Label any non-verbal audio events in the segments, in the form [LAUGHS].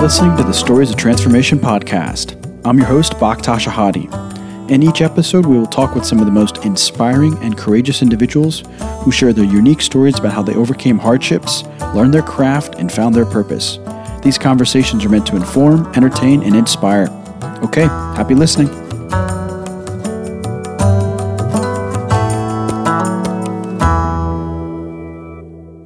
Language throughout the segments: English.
listening to the Stories of Transformation podcast. I'm your host, Bakhtash Ahadi. In each episode, we will talk with some of the most inspiring and courageous individuals who share their unique stories about how they overcame hardships, learned their craft, and found their purpose. These conversations are meant to inform, entertain, and inspire. Okay, happy listening.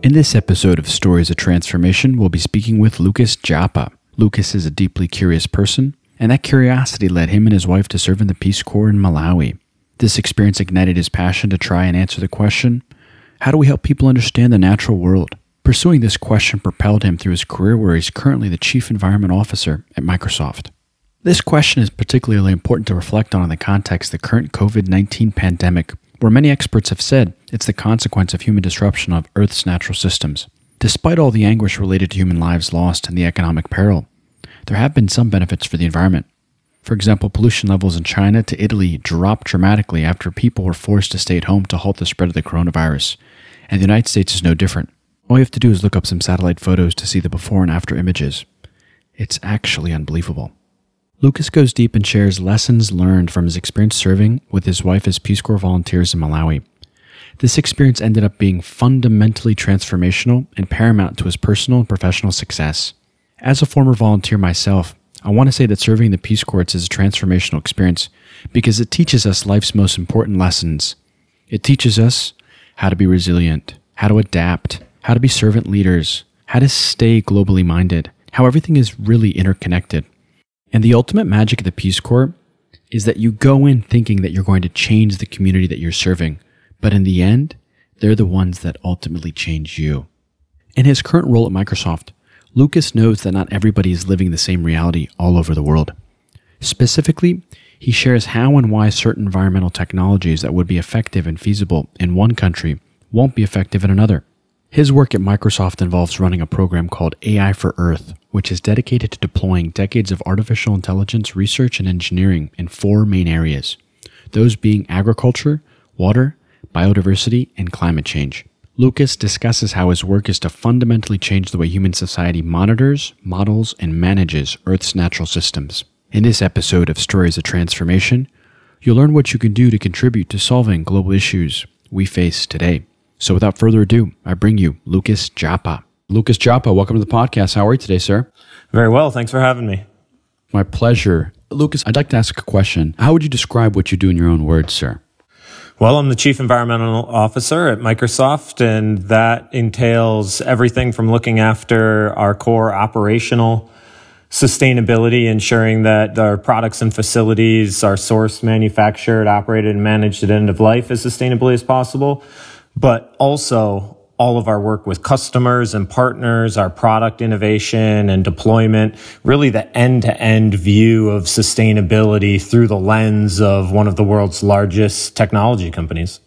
In this episode of Stories of Transformation, we'll be speaking with Lucas Joppa. Lucas is a deeply curious person, and that curiosity led him and his wife to serve in the Peace Corps in Malawi. This experience ignited his passion to try and answer the question how do we help people understand the natural world? Pursuing this question propelled him through his career where he's currently the Chief Environment Officer at Microsoft. This question is particularly important to reflect on in the context of the current COVID 19 pandemic, where many experts have said it's the consequence of human disruption of Earth's natural systems. Despite all the anguish related to human lives lost and the economic peril, there have been some benefits for the environment. For example, pollution levels in China to Italy dropped dramatically after people were forced to stay at home to halt the spread of the coronavirus, and the United States is no different. All you have to do is look up some satellite photos to see the before and after images. It's actually unbelievable. Lucas goes deep and shares lessons learned from his experience serving with his wife as Peace Corps volunteers in Malawi. This experience ended up being fundamentally transformational and paramount to his personal and professional success. As a former volunteer myself, I want to say that serving the Peace Corps is a transformational experience because it teaches us life's most important lessons. It teaches us how to be resilient, how to adapt, how to be servant leaders, how to stay globally minded, how everything is really interconnected. And the ultimate magic of the Peace Corps is that you go in thinking that you're going to change the community that you're serving, but in the end, they're the ones that ultimately change you. In his current role at Microsoft, Lucas knows that not everybody is living the same reality all over the world. Specifically, he shares how and why certain environmental technologies that would be effective and feasible in one country won't be effective in another. His work at Microsoft involves running a program called AI for Earth, which is dedicated to deploying decades of artificial intelligence research and engineering in four main areas those being agriculture, water, biodiversity, and climate change. Lucas discusses how his work is to fundamentally change the way human society monitors, models, and manages Earth's natural systems. In this episode of Stories of Transformation, you'll learn what you can do to contribute to solving global issues we face today. So without further ado, I bring you Lucas Joppa. Lucas Joppa, welcome to the podcast. How are you today, sir? Very well. Thanks for having me. My pleasure. Lucas, I'd like to ask a question. How would you describe what you do in your own words, sir? Well, I'm the chief environmental officer at Microsoft, and that entails everything from looking after our core operational sustainability, ensuring that our products and facilities are sourced, manufactured, operated, and managed at end of life as sustainably as possible but also all of our work with customers and partners, our product innovation and deployment, really the end to end view of sustainability through the lens of one of the world's largest technology companies.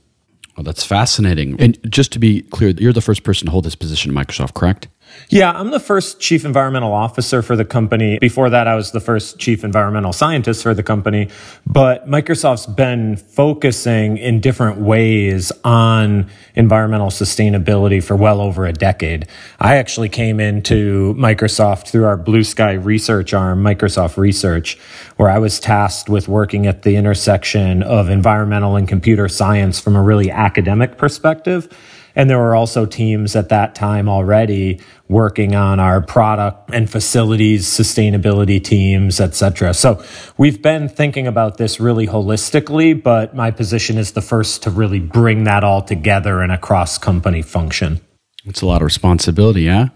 Well, that's fascinating. And just to be clear, you're the first person to hold this position at Microsoft, correct? Yeah, I'm the first chief environmental officer for the company. Before that, I was the first chief environmental scientist for the company. But Microsoft's been focusing in different ways on environmental sustainability for well over a decade. I actually came into Microsoft through our Blue Sky research arm, Microsoft Research, where I was tasked with working at the intersection of environmental and computer science from a really academic perspective and there were also teams at that time already working on our product and facilities sustainability teams, et cetera. So we've been thinking about this really holistically, but my position is the first to really bring that all together in a cross company function. It's a lot of responsibility, yeah?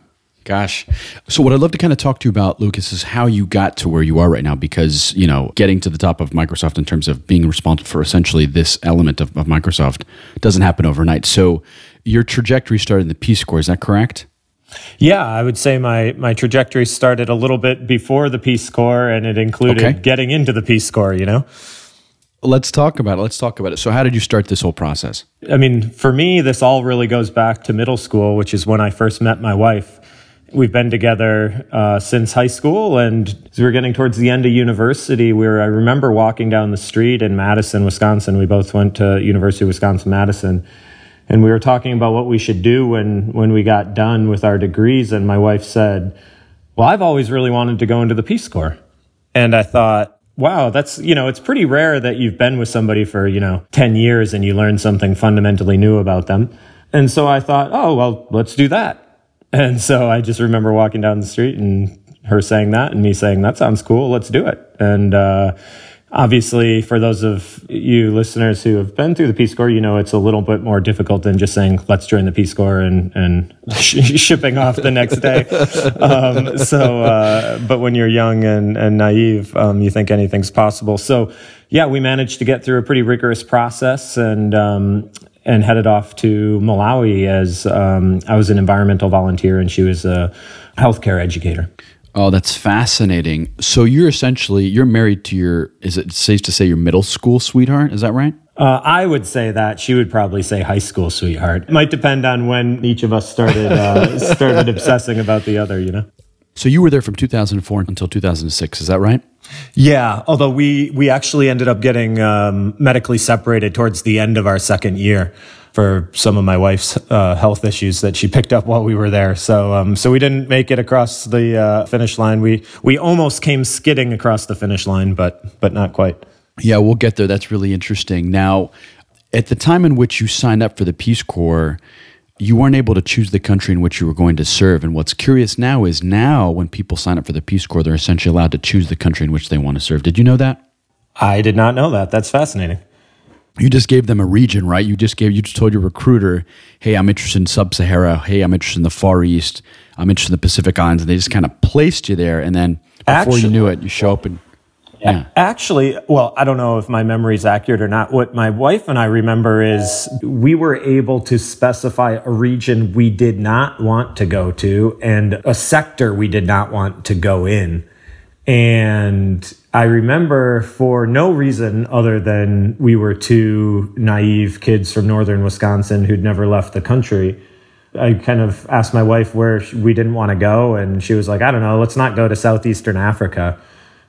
Gosh. So, what I'd love to kind of talk to you about, Lucas, is how you got to where you are right now. Because, you know, getting to the top of Microsoft in terms of being responsible for essentially this element of, of Microsoft doesn't happen overnight. So, your trajectory started in the Peace Corps, is that correct? Yeah, I would say my, my trajectory started a little bit before the Peace Corps and it included okay. getting into the Peace Corps, you know? Let's talk about it. Let's talk about it. So, how did you start this whole process? I mean, for me, this all really goes back to middle school, which is when I first met my wife. We've been together uh, since high school, and as we were getting towards the end of university, we were. I remember walking down the street in Madison, Wisconsin. We both went to University of Wisconsin Madison, and we were talking about what we should do when when we got done with our degrees. And my wife said, well, I've always really wanted to go into the Peace Corps. And I thought, wow, that's, you know, it's pretty rare that you've been with somebody for, you know, 10 years and you learn something fundamentally new about them. And so I thought, oh, well, let's do that. And so I just remember walking down the street and her saying that and me saying, that sounds cool. Let's do it. And, uh, Obviously, for those of you listeners who have been through the Peace Corps, you know it's a little bit more difficult than just saying, let's join the Peace Corps and, and [LAUGHS] shipping off the next day. [LAUGHS] Um, so, uh, but when you're young and, and naive, um, you think anything's possible. So, yeah, we managed to get through a pretty rigorous process and, um, and headed off to Malawi as um, I was an environmental volunteer and she was a healthcare educator. Oh, that's fascinating. So you're essentially you're married to your is it safe to say your middle school sweetheart? Is that right? Uh, I would say that she would probably say high school sweetheart. It might depend on when each of us started uh, [LAUGHS] started obsessing about the other. You know. So you were there from 2004 until 2006. Is that right? Yeah. Although we we actually ended up getting um, medically separated towards the end of our second year for some of my wife's uh, health issues that she picked up while we were there. So, um, so we didn't make it across the uh, finish line. We we almost came skidding across the finish line, but but not quite. Yeah, we'll get there. That's really interesting. Now, at the time in which you signed up for the Peace Corps, you weren't able to choose the country in which you were going to serve. And what's curious now is now when people sign up for the Peace Corps, they're essentially allowed to choose the country in which they want to serve. Did you know that? I did not know that. That's fascinating you just gave them a region, right? You just gave, you just told your recruiter, hey, I'm interested in Sub Sahara. Hey, I'm interested in the Far East. I'm interested in the Pacific Islands. And they just kind of placed you there. And then before actually, you knew it, you show up and. Yeah. Actually, well, I don't know if my memory is accurate or not. What my wife and I remember is we were able to specify a region we did not want to go to and a sector we did not want to go in. And I remember for no reason other than we were two naive kids from northern Wisconsin who'd never left the country. I kind of asked my wife where we didn't want to go, and she was like, I don't know, let's not go to Southeastern Africa.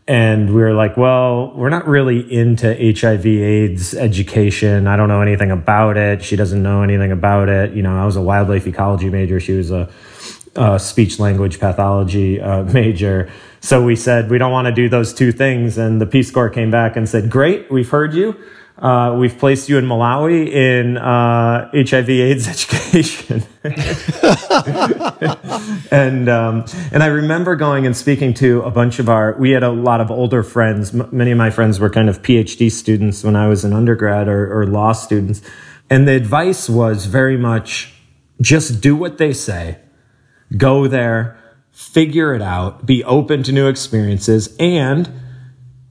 And we were like, well, we're not really into HIV AIDS education. I don't know anything about it. She doesn't know anything about it. You know, I was a wildlife ecology major. She was a, a speech language pathology uh, [LAUGHS] major. So we said, we don't want to do those two things. And the Peace Corps came back and said, great, we've heard you. Uh, we've placed you in Malawi in uh, HIV AIDS [LAUGHS] education. [LAUGHS] and, um, and I remember going and speaking to a bunch of our, we had a lot of older friends. M- many of my friends were kind of PhD students when I was an undergrad or, or law students. And the advice was very much just do what they say, go there, figure it out, be open to new experiences, and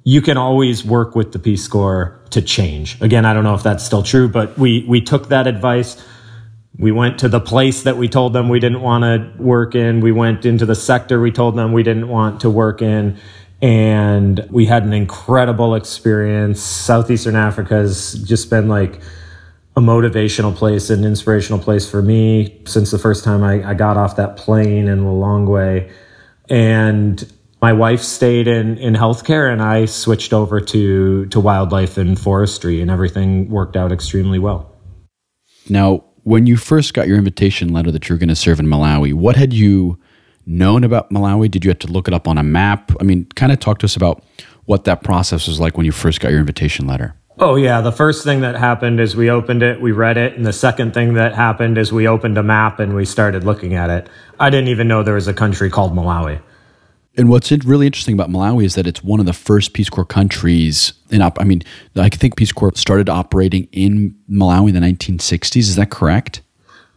you can always work with the Peace Corps to change. Again, I don't know if that's still true, but we, we took that advice. We went to the place that we told them we didn't want to work in. We went into the sector we told them we didn't want to work in. And we had an incredible experience. Southeastern Africa has just been like, a motivational place, an inspirational place for me since the first time I, I got off that plane in Lilongwe. And my wife stayed in, in healthcare and I switched over to, to wildlife and forestry and everything worked out extremely well. Now, when you first got your invitation letter that you were going to serve in Malawi, what had you known about Malawi? Did you have to look it up on a map? I mean, kind of talk to us about what that process was like when you first got your invitation letter. Oh, yeah. The first thing that happened is we opened it, we read it. And the second thing that happened is we opened a map and we started looking at it. I didn't even know there was a country called Malawi. And what's really interesting about Malawi is that it's one of the first Peace Corps countries. In op- I mean, I think Peace Corps started operating in Malawi in the 1960s. Is that correct?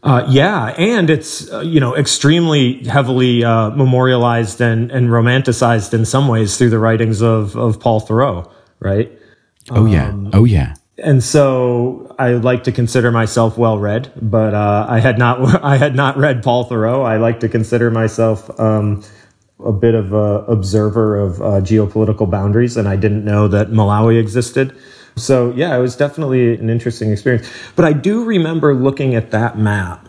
Uh, yeah, and it's uh, you know extremely heavily uh, memorialized and, and romanticized in some ways through the writings of of Paul Theroux, right? Oh yeah. Um, oh yeah. And so I like to consider myself well read, but uh, I had not [LAUGHS] I had not read Paul Theroux. I like to consider myself um, a bit of a observer of uh, geopolitical boundaries, and I didn't know that Malawi existed. So yeah, it was definitely an interesting experience. But I do remember looking at that map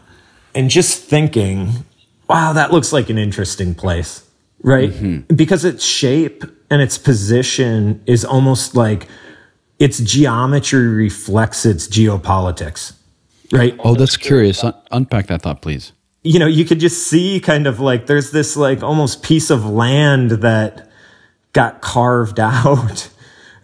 and just thinking, "Wow, that looks like an interesting place." Right? Mm-hmm. Because its shape and its position is almost like its geometry reflects its geopolitics, right? Oh, that's curious. Un- unpack that thought, please. you know, you could just see kind of like there's this like almost piece of land that got carved [LAUGHS] out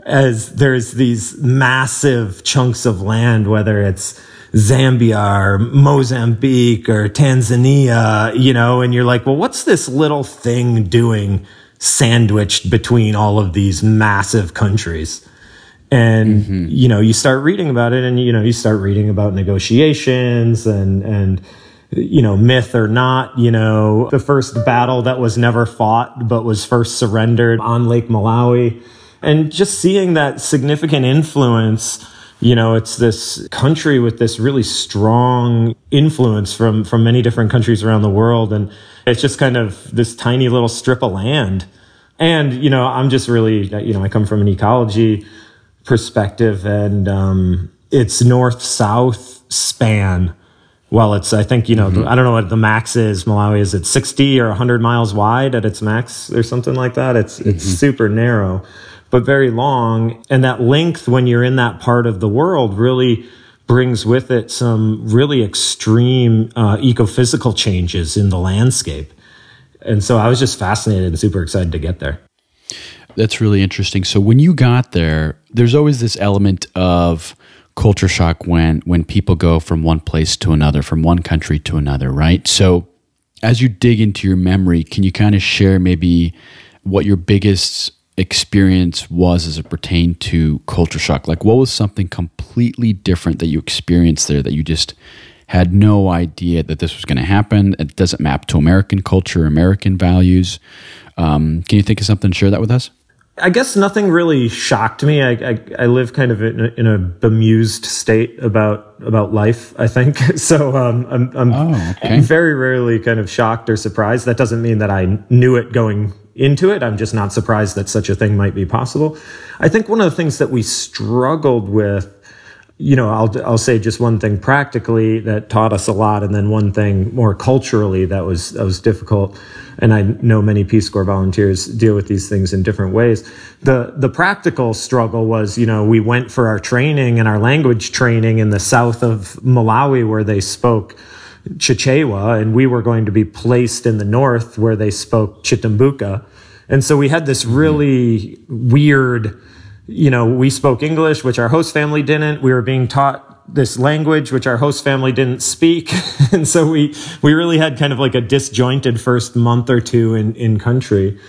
as there's these massive chunks of land, whether it's Zambia or Mozambique or Tanzania, you know, and you're like, well, what's this little thing doing sandwiched between all of these massive countries? And, mm-hmm. you know, you start reading about it and, you know, you start reading about negotiations and, and, you know, myth or not, you know, the first battle that was never fought, but was first surrendered on Lake Malawi. And just seeing that significant influence, you know, it's this country with this really strong influence from, from many different countries around the world. And it's just kind of this tiny little strip of land. And, you know, I'm just really, you know, I come from an ecology perspective and, um, it's north south span well, it's, I think, you know, mm-hmm. I don't know what the max is. Malawi is it 60 or 100 miles wide at its max or something like that. It's, mm-hmm. it's super narrow, but very long. And that length when you're in that part of the world really brings with it some really extreme uh, ecophysical changes in the landscape. And so I was just fascinated and super excited to get there. That's really interesting. So when you got there, there's always this element of, culture shock when when people go from one place to another, from one country to another, right? So as you dig into your memory, can you kind of share maybe what your biggest experience was as it pertained to culture shock? Like what was something completely different that you experienced there that you just had no idea that this was going to happen. It doesn't map to American culture, American values. Um, can you think of something? Share that with us. I guess nothing really shocked me. I, I, I live kind of in a, in a, bemused state about about life. I think [LAUGHS] so. Um, I'm, I'm oh, okay. very rarely kind of shocked or surprised. That doesn't mean that I knew it going into it. I'm just not surprised that such a thing might be possible. I think one of the things that we struggled with you know, I'll I'll say just one thing practically that taught us a lot, and then one thing more culturally that was that was difficult. And I know many Peace Corps volunteers deal with these things in different ways. The the practical struggle was, you know, we went for our training and our language training in the south of Malawi where they spoke Chichewa, and we were going to be placed in the north where they spoke Chitumbuka. And so we had this mm-hmm. really weird you know, we spoke English, which our host family didn't. We were being taught this language, which our host family didn't speak. [LAUGHS] and so we, we really had kind of like a disjointed first month or two in, in country.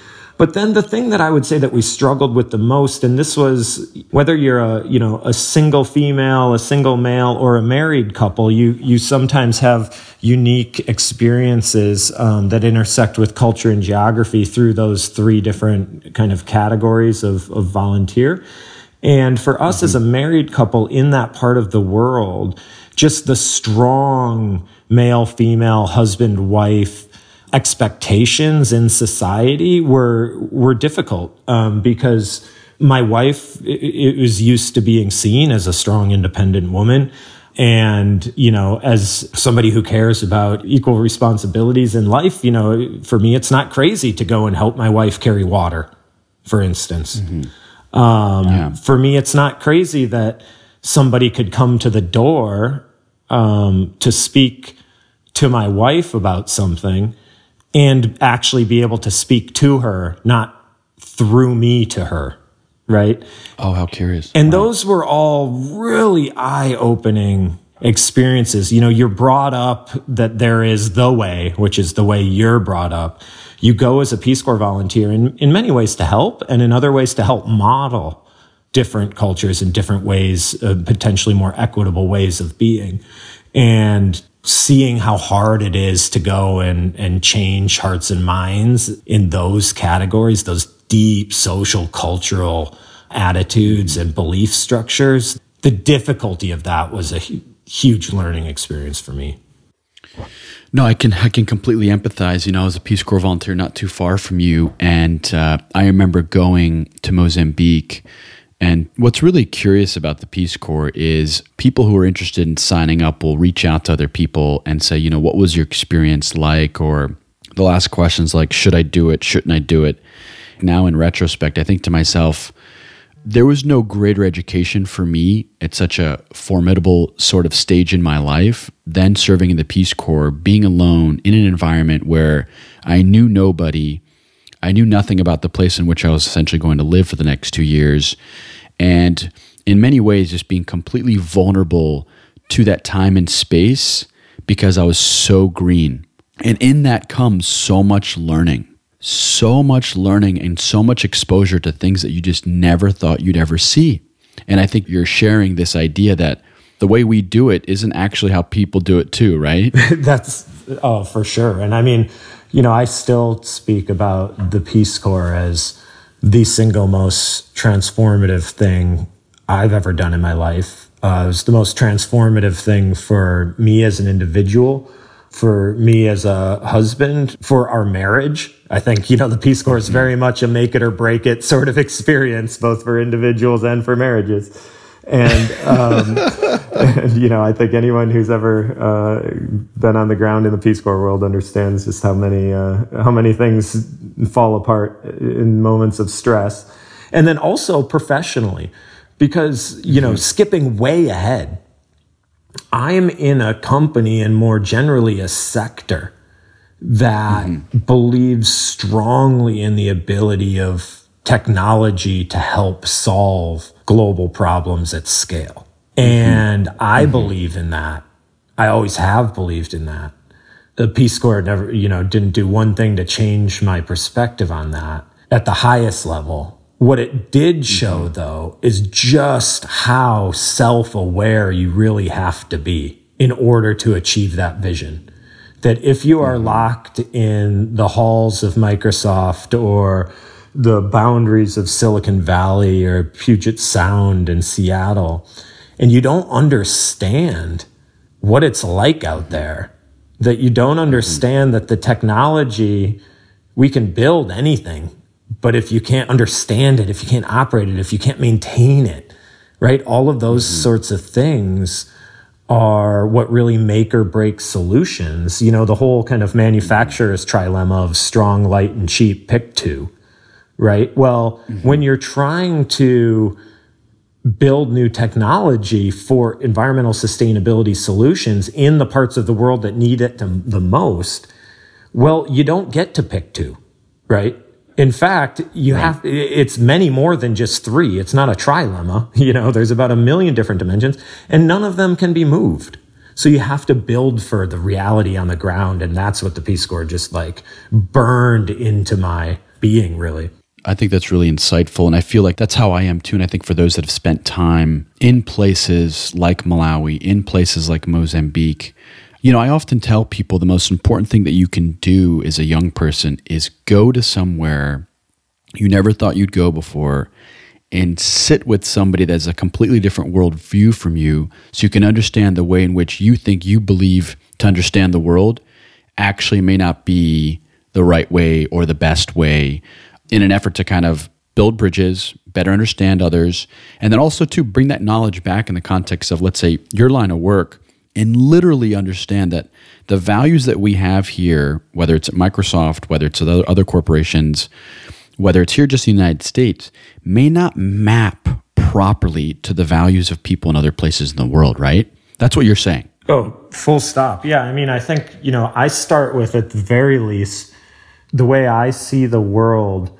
But then the thing that I would say that we struggled with the most, and this was whether you're a, you know, a single female, a single male, or a married couple, you, you sometimes have unique experiences um, that intersect with culture and geography through those three different kind of categories of, of volunteer. And for us mm-hmm. as a married couple in that part of the world, just the strong male, female, husband, wife expectations in society were were difficult um, because my wife it, it was used to being seen as a strong, independent woman. And, you know, as somebody who cares about equal responsibilities in life, you know, for me, it's not crazy to go and help my wife carry water, for instance. Mm-hmm. Um, yeah. For me, it's not crazy that somebody could come to the door um, to speak to my wife about something and actually be able to speak to her, not through me to her. Right. Oh, how curious. And wow. those were all really eye opening experiences. You know, you're brought up that there is the way, which is the way you're brought up. You go as a Peace Corps volunteer in, in many ways to help and in other ways to help model different cultures and different ways, uh, potentially more equitable ways of being. And seeing how hard it is to go and, and change hearts and minds in those categories, those deep social, cultural attitudes and belief structures, the difficulty of that was a hu- huge learning experience for me. No, I can I can completely empathize. You know, I was a Peace Corps volunteer not too far from you, and uh, I remember going to Mozambique and what's really curious about the Peace Corps is people who are interested in signing up will reach out to other people and say, you know, what was your experience like? Or the last questions like, should I do it? Shouldn't I do it? Now, in retrospect, I think to myself, there was no greater education for me at such a formidable sort of stage in my life than serving in the Peace Corps, being alone in an environment where I knew nobody. I knew nothing about the place in which I was essentially going to live for the next two years. And in many ways, just being completely vulnerable to that time and space because I was so green. And in that comes so much learning so much learning and so much exposure to things that you just never thought you'd ever see. And I think you're sharing this idea that the way we do it isn't actually how people do it too, right? [LAUGHS] That's oh, for sure. And I mean, you know, I still speak about the Peace Corps as the single most transformative thing I've ever done in my life. Uh, it was the most transformative thing for me as an individual for me as a husband, for our marriage. I think, you know, the Peace Corps is very much a make it or break it sort of [LAUGHS] experience, both for individuals and for marriages. And, um, and [LAUGHS] you know, I think anyone who's ever uh, been on the ground in the Peace Corps world understands just how many uh, how many things fall apart in moments of stress, and then also professionally, because you know, mm-hmm. skipping way ahead I'm in a company and more generally a sector that mm-hmm. believes strongly in the ability of technology to help solve global problems at scale. Mm-hmm. And I mm-hmm. believe in that. I always have believed in that. The Peace Corps never, you know, didn't do one thing to change my perspective on that at the highest level. What it did show, mm-hmm. though, is just how self aware you really have to be in order to achieve that vision. That if you are mm-hmm. locked in the halls of Microsoft or the boundaries of Silicon Valley or Puget Sound in Seattle, and you don't understand what it's like out there, that you don't mm-hmm. understand that the technology, we can build anything but if you can't understand it, if you can't operate it, if you can't maintain it, right? All of those mm-hmm. sorts of things are what really make or break solutions. You know, the whole kind of manufacturer's trilemma of strong, light, and cheap, pick two, right? Well, mm-hmm. when you're trying to build new technology for environmental sustainability solutions in the parts of the world that need it the most, well, you don't get to pick two, right? In fact, you right. have, it's many more than just three. It's not a trilemma. [LAUGHS] You know, there's about a million different dimensions and none of them can be moved. So you have to build for the reality on the ground. And that's what the Peace Corps just like burned into my being, really. I think that's really insightful. And I feel like that's how I am too. And I think for those that have spent time in places like Malawi, in places like Mozambique, you know, I often tell people the most important thing that you can do as a young person is go to somewhere you never thought you'd go before and sit with somebody that has a completely different worldview from you so you can understand the way in which you think you believe to understand the world actually may not be the right way or the best way in an effort to kind of build bridges, better understand others, and then also to bring that knowledge back in the context of, let's say, your line of work and literally understand that the values that we have here, whether it's at Microsoft, whether it's at other corporations, whether it's here just in the United States, may not map properly to the values of people in other places in the world, right? That's what you're saying. Oh, full stop. Yeah. I mean, I think, you know, I start with at the very least, the way I see the world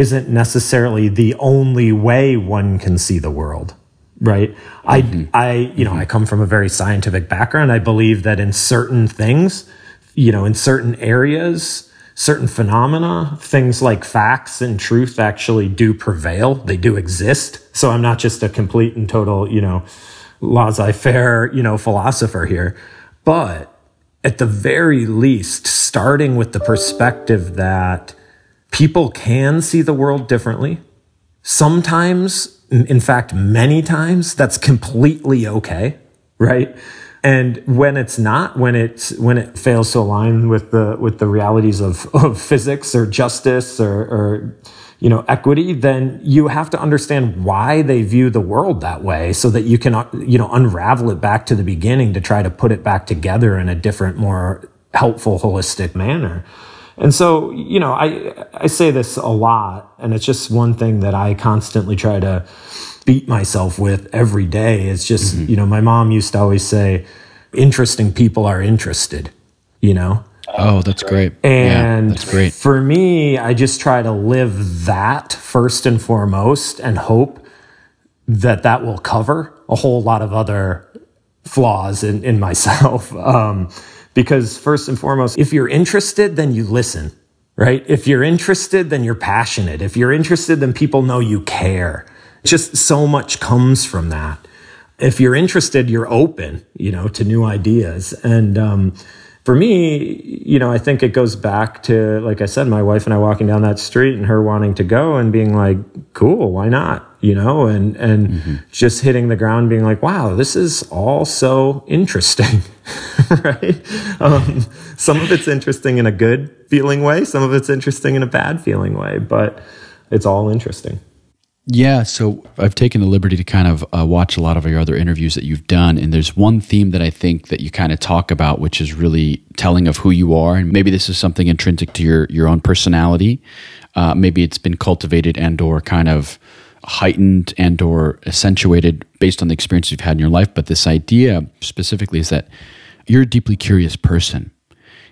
isn't necessarily the only way one can see the world right mm-hmm. i i you know mm-hmm. i come from a very scientific background i believe that in certain things you know in certain areas certain phenomena things like facts and truth actually do prevail they do exist so i'm not just a complete and total you know laissez-faire you know philosopher here but at the very least starting with the perspective that people can see the world differently sometimes in fact, many times that's completely okay, right? And when it's not, when it's when it fails to align with the with the realities of, [LAUGHS] of physics or justice or, or you know equity, then you have to understand why they view the world that way, so that you can uh, you know unravel it back to the beginning to try to put it back together in a different, more helpful, holistic manner. And so, you know, I, I say this a lot and it's just one thing that I constantly try to beat myself with every day. It's just, mm-hmm. you know, my mom used to always say, interesting people are interested, you know? Oh, that's great. And yeah, that's great. For me, I just try to live that first and foremost and hope that that will cover a whole lot of other flaws in, in myself. [LAUGHS] Um, because first and foremost, if you're interested, then you listen, right? If you're interested, then you're passionate. If you're interested, then people know you care. Just so much comes from that. If you're interested, you're open, you know, to new ideas. And, um, for me, you know, I think it goes back to, like I said, my wife and I walking down that street and her wanting to go and being like, cool, why not? You know, and, and mm-hmm. just hitting the ground being like, wow, this is all so interesting, [LAUGHS] right? Um, some of it's interesting in a good feeling way. Some of it's interesting in a bad feeling way, but it's all interesting. Yeah, so I've taken the liberty to kind of uh, watch a lot of your other interviews that you've done, and there's one theme that I think that you kind of talk about, which is really telling of who you are, and maybe this is something intrinsic to your your own personality. Uh, maybe it's been cultivated and/or kind of heightened and/or accentuated based on the experiences you've had in your life. But this idea specifically is that you're a deeply curious person,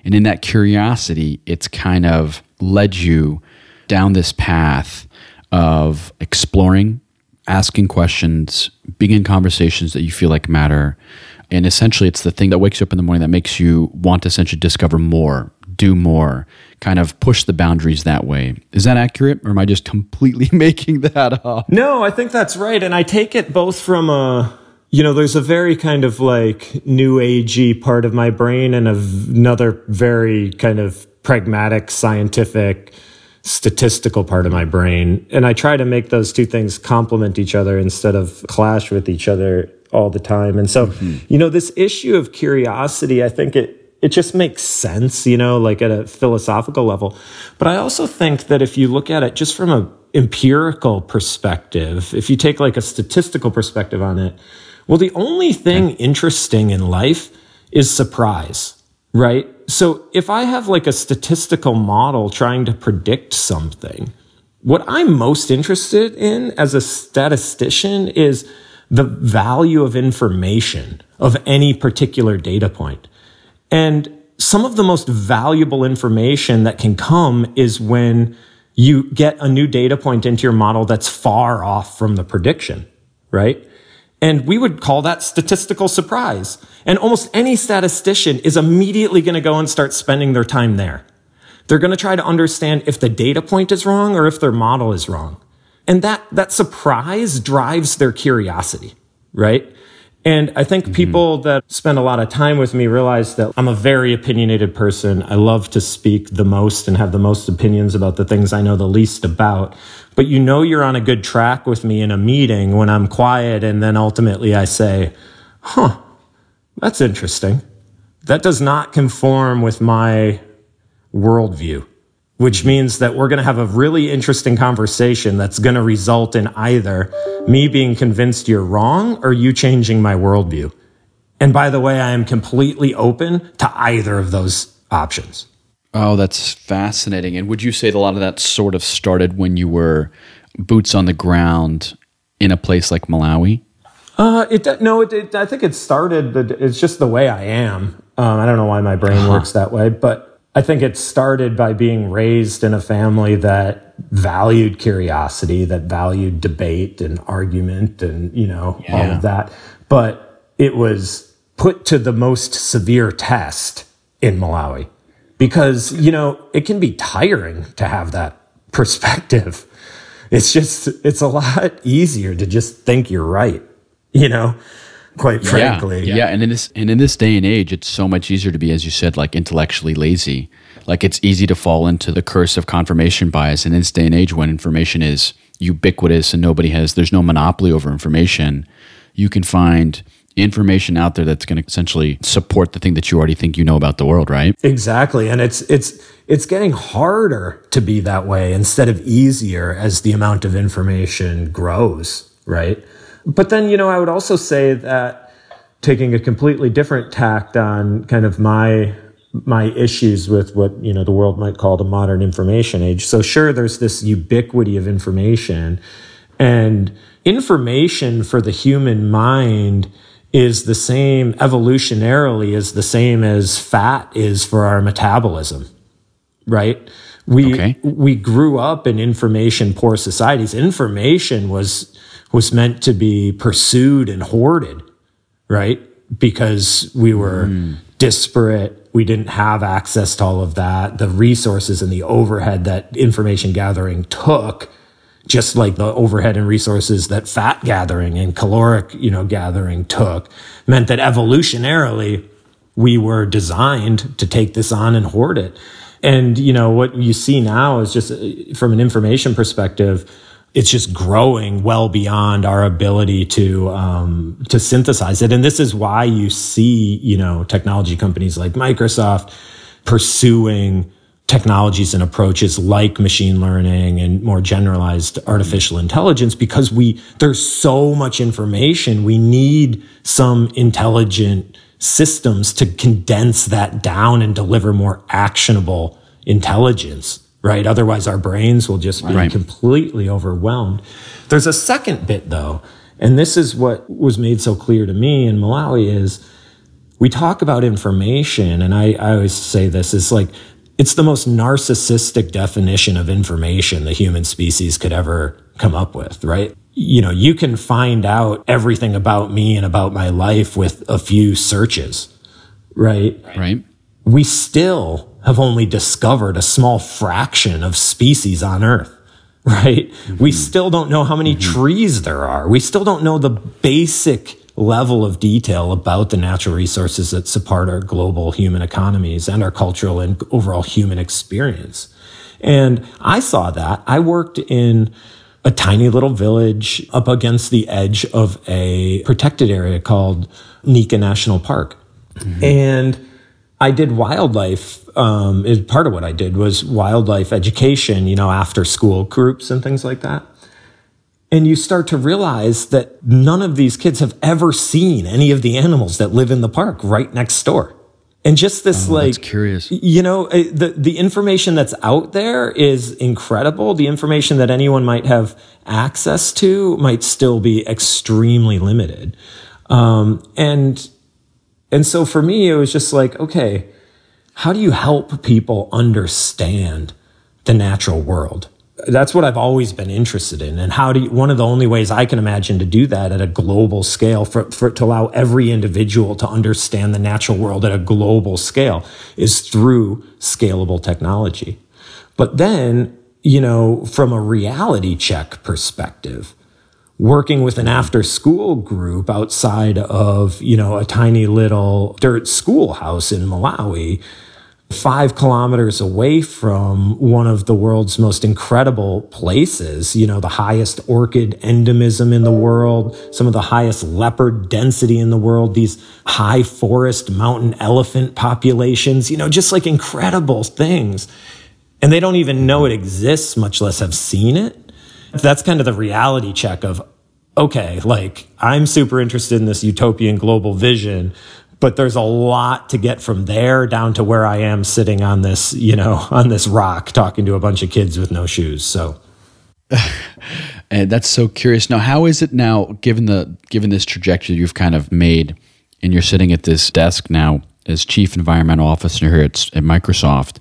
and in that curiosity, it's kind of led you down this path of exploring, asking questions, being in conversations that you feel like matter. And essentially, it's the thing that wakes you up in the morning that makes you want to essentially discover more, do more, kind of push the boundaries that way. Is that accurate, or am I just completely [LAUGHS] making that up? No, I think that's right. And I take it both from a you know, there's a very kind of like new agey part of my brain and another very kind of pragmatic, scientific, statistical part of my brain. And I try to make those two things complement each other instead of clash with each other all the time. And so, mm-hmm. you know, this issue of curiosity, I think it, it just makes sense, you know, like at a philosophical level. But I also think that if you look at it just from a empirical perspective, if you take like a statistical perspective on it, well, the only thing interesting in life is surprise, right? So if I have like a statistical model trying to predict something, what I'm most interested in as a statistician is the value of information of any particular data point. And some of the most valuable information that can come is when you get a new data point into your model that's far off from the prediction, right? And we would call that statistical surprise. And almost any statistician is immediately going to go and start spending their time there. They're going to try to understand if the data point is wrong or if their model is wrong. And that, that surprise drives their curiosity, right? And I think mm-hmm. people that spend a lot of time with me realize that I'm a very opinionated person. I love to speak the most and have the most opinions about the things I know the least about. But you know you're on a good track with me in a meeting when I'm quiet and then ultimately I say, huh, that's interesting. That does not conform with my worldview which means that we're going to have a really interesting conversation that's going to result in either me being convinced you're wrong or you changing my worldview. And by the way, I am completely open to either of those options. Oh, that's fascinating. And would you say that a lot of that sort of started when you were boots on the ground in a place like Malawi? Uh, it no, it, it, I think it started. It's just the way I am. Um, I don't know why my brain uh-huh. works that way, but I think it started by being raised in a family that valued curiosity, that valued debate and argument and, you know, yeah. all of that. But it was put to the most severe test in Malawi because, you know, it can be tiring to have that perspective. It's just, it's a lot easier to just think you're right, you know? Quite frankly. Yeah, yeah, and in this and in this day and age, it's so much easier to be, as you said, like intellectually lazy. Like it's easy to fall into the curse of confirmation bias. And in this day and age, when information is ubiquitous and nobody has, there's no monopoly over information. You can find information out there that's going to essentially support the thing that you already think you know about the world, right? Exactly, and it's it's it's getting harder to be that way instead of easier as the amount of information grows, right? But then, you know, I would also say that taking a completely different tact on kind of my my issues with what you know the world might call the modern information age. So sure, there's this ubiquity of information, and information for the human mind is the same evolutionarily is the same as fat is for our metabolism, right? We okay. we grew up in information poor societies. Information was was meant to be pursued and hoarded, right? Because we were mm. disparate. We didn't have access to all of that. The resources and the overhead that information gathering took, just like the overhead and resources that fat gathering and caloric, you know, gathering took, meant that evolutionarily we were designed to take this on and hoard it. And, you know, what you see now is just uh, from an information perspective, it's just growing well beyond our ability to um, to synthesize it. And this is why you see, you know, technology companies like Microsoft pursuing technologies and approaches like machine learning and more generalized artificial intelligence because we there's so much information we need some intelligent systems to condense that down and deliver more actionable intelligence right? Otherwise, our brains will just be right. completely overwhelmed. There's a second bit though, and this is what was made so clear to me in Malawi is we talk about information, and I, I always say this is like it's the most narcissistic definition of information the human species could ever come up with, right? You know, you can find out everything about me and about my life with a few searches, right? Right. We still have only discovered a small fraction of species on Earth, [LAUGHS] right? Mm-hmm. We still don't know how many mm-hmm. trees there are. We still don't know the basic level of detail about the natural resources that support our global human economies and our cultural and overall human experience. And I saw that. I worked in a tiny little village up against the edge of a protected area called Nyika National Park. Mm-hmm. And I did wildlife. Um, it, part of what I did was wildlife education, you know, after school groups and things like that. And you start to realize that none of these kids have ever seen any of the animals that live in the park right next door. And just this, oh, like, curious, you know, eh, the, the information that's out there is incredible. The information that anyone might have access to might still be extremely limited. Um, and and so for me, it was just like, okay, how do you help people understand the natural world? That's what I've always been interested in. And how do you, one of the only ways I can imagine to do that at a global scale for, for to allow every individual to understand the natural world at a global scale is through scalable technology. But then, you know, from a reality check perspective, working with an after school group outside of, you know, a tiny little dirt schoolhouse in Malawi, five kilometers away from one of the world's most incredible places, you know, the highest orchid endemism in the world, some of the highest leopard density in the world, these high forest mountain elephant populations, you know, just like incredible things. And they don't even know it exists, much less have seen it that's kind of the reality check of, okay, like I'm super interested in this utopian global vision, but there's a lot to get from there down to where I am sitting on this, you know, [LAUGHS] on this rock talking to a bunch of kids with no shoes. So and [LAUGHS] eh, that's so curious. Now, how is it now given the given this trajectory you've kind of made and you're sitting at this desk now as chief environmental officer here at, at Microsoft,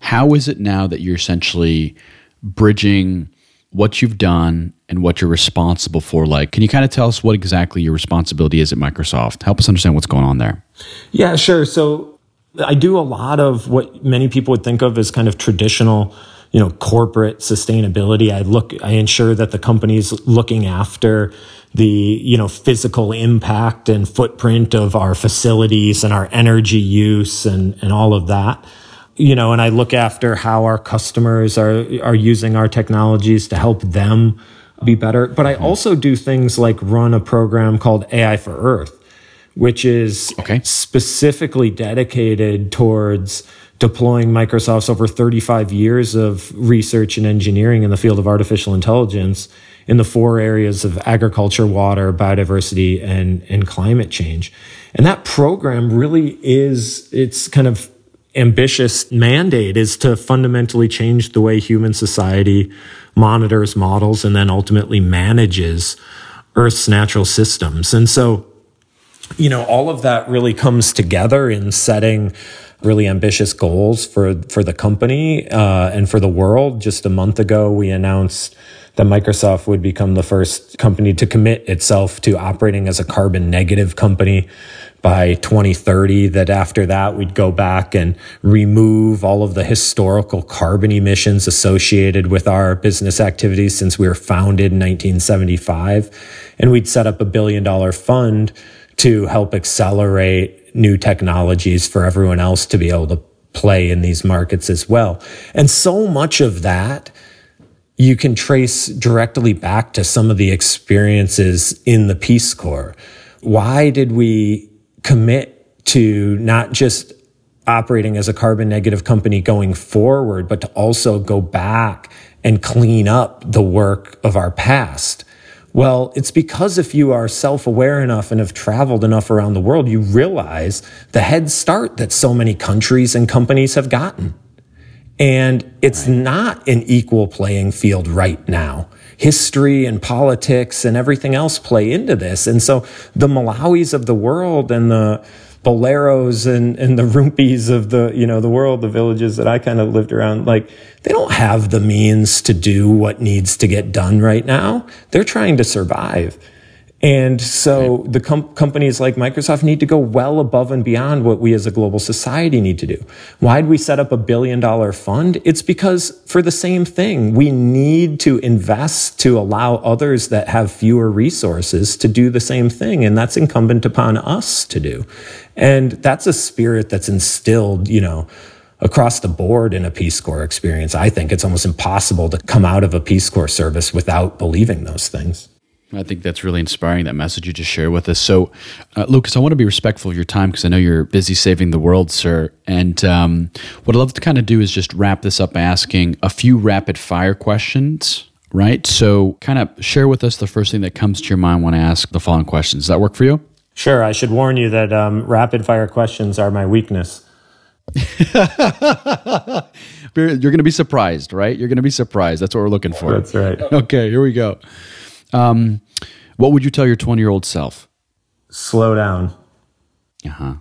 how is it now that you're essentially bridging what you've done and what you're responsible for like can you kind of tell us what exactly your responsibility is at microsoft? Help us understand what's going on there. Yeah sure. So i do a lot of what many people would think of as kind of traditional you know corporate sustainability. I look i ensure that the company's looking after the you know physical impact and footprint of our facilities and our energy use and and all of that you know, and I look after how our customers are are using our technologies to help them be better. But I mm-hmm. also do things like run a program called AI for Earth, which is okay. specifically dedicated towards deploying Microsoft's over 35 years of research and engineering in the field of artificial intelligence in the four areas of agriculture, water, biodiversity, and, and climate change. And that program really is, it's kind of ambitious mandate is to fundamentally change the way human society monitors, models, and then ultimately manages Earth's natural systems. And so, you know, all of that really comes together in setting really ambitious goals for for the company uh, and for the world. Just a month ago, we announced that Microsoft would become the first company to commit itself to operating as a carbon negative company by 2030 that after that we'd go back and remove all of the historical carbon emissions associated with our business activities since we were founded in 1975 and we'd set up a billion dollar fund to help accelerate new technologies for everyone else to be able to play in these markets as well and so much of that you can trace directly back to some of the experiences in the Peace Corps. Why did we commit to not just operating as a carbon negative company going forward, but to also go back and clean up the work of our past. Well, it's because if you are self aware enough and have traveled enough around the world, you realize the head start that so many countries and companies have gotten. And it's right. not an equal playing field right now history and politics and everything else play into this. And so the Malawis of the world and the Boleros and, and the Rumphis of the, you know, the world, the villages that I kind of lived around, like they don't have the means to do what needs to get done right now. They're trying to survive. And so right. the com- companies like Microsoft need to go well above and beyond what we as a global society need to do. Why did we set up a billion dollar fund? It's because for the same thing, we need to invest to allow others that have fewer resources to do the same thing. And that's incumbent upon us to do. And that's a spirit that's instilled, you know, across the board in a Peace Corps experience. I think it's almost impossible to come out of a Peace Corps service without believing those things. I think that's really inspiring, that message you just shared with us. So, uh, Lucas, I want to be respectful of your time because I know you're busy saving the world, sir. And um, what I'd love to kind of do is just wrap this up by asking a few rapid fire questions, right? So, kind of share with us the first thing that comes to your mind when I ask the following questions. Does that work for you? Sure. I should warn you that um, rapid fire questions are my weakness. [LAUGHS] you're going to be surprised, right? You're going to be surprised. That's what we're looking for. That's right. [LAUGHS] Okay, here we go. Um, what would you tell your 20 year old self? Slow down. Uh-huh.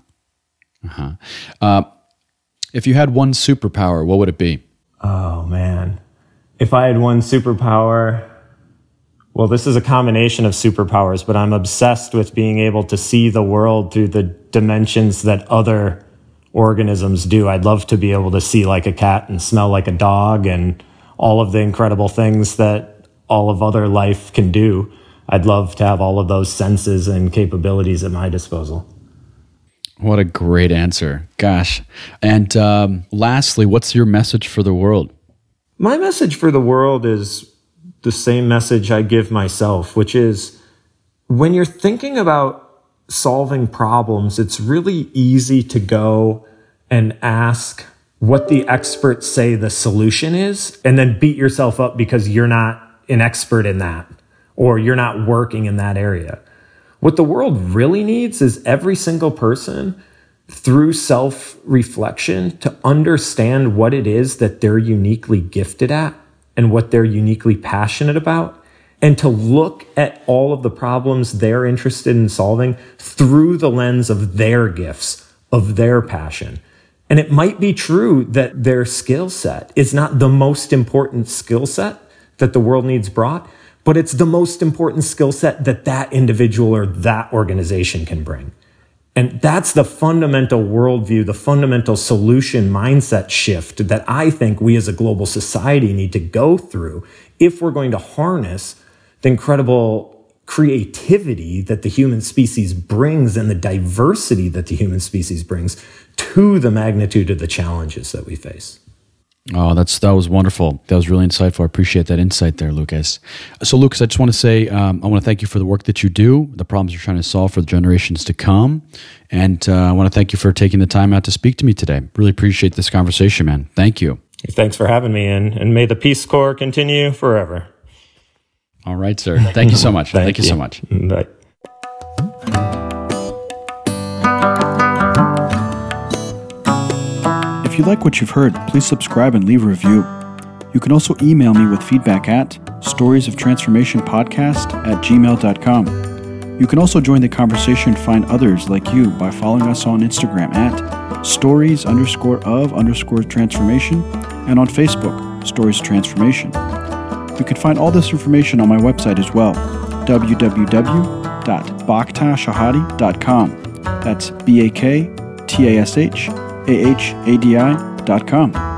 Uh-huh. Uh, if you had one superpower, what would it be? Oh, man. If I had one superpower, well, this is a combination of superpowers, but I'm obsessed with being able to see the world through the dimensions that other organisms do. I'd love to be able to see like a cat and smell like a dog and all of the incredible things that all of other life can do. I'd love to have all of those senses and capabilities at my disposal. What a great answer. Gosh. And um, lastly, what's your message for the world? My message for the world is the same message I give myself, which is when you're thinking about solving problems, it's really easy to go and ask what the experts say the solution is and then beat yourself up because you're not an expert in that or you're not working in that area. What the world really needs is every single person through self reflection to understand what it is that they're uniquely gifted at and what they're uniquely passionate about and to look at all of the problems they're interested in solving through the lens of their gifts, of their passion. And it might be true that their skill set is not the most important skill set that the world needs brought, but it's the most important skill set that that individual or that organization can bring. And that's the fundamental worldview, the fundamental solution mindset shift that I think we as a global society need to go through if we're going to harness the incredible creativity that the human species brings and the diversity that the human species brings to the magnitude of the challenges that we face. Oh, that's that was wonderful. That was really insightful. I appreciate that insight there, Lucas. So, Lucas, I just want to say um, I want to thank you for the work that you do, the problems you're trying to solve for the generations to come, and uh, I want to thank you for taking the time out to speak to me today. Really appreciate this conversation, man. Thank you. Thanks for having me, and and may the Peace Corps continue forever. All right, sir. Thank you so much. [LAUGHS] thank, thank you. you so much. Bye. If you like what you've heard, please subscribe and leave a review. You can also email me with feedback at storiesoftransformationpodcast at gmail.com. You can also join the conversation and find others like you by following us on Instagram at stories underscore of underscore transformation and on Facebook, Stories Transformation. You can find all this information on my website as well, www.bakhtashahadi.com. That's B A K T A S H A H A D I.com.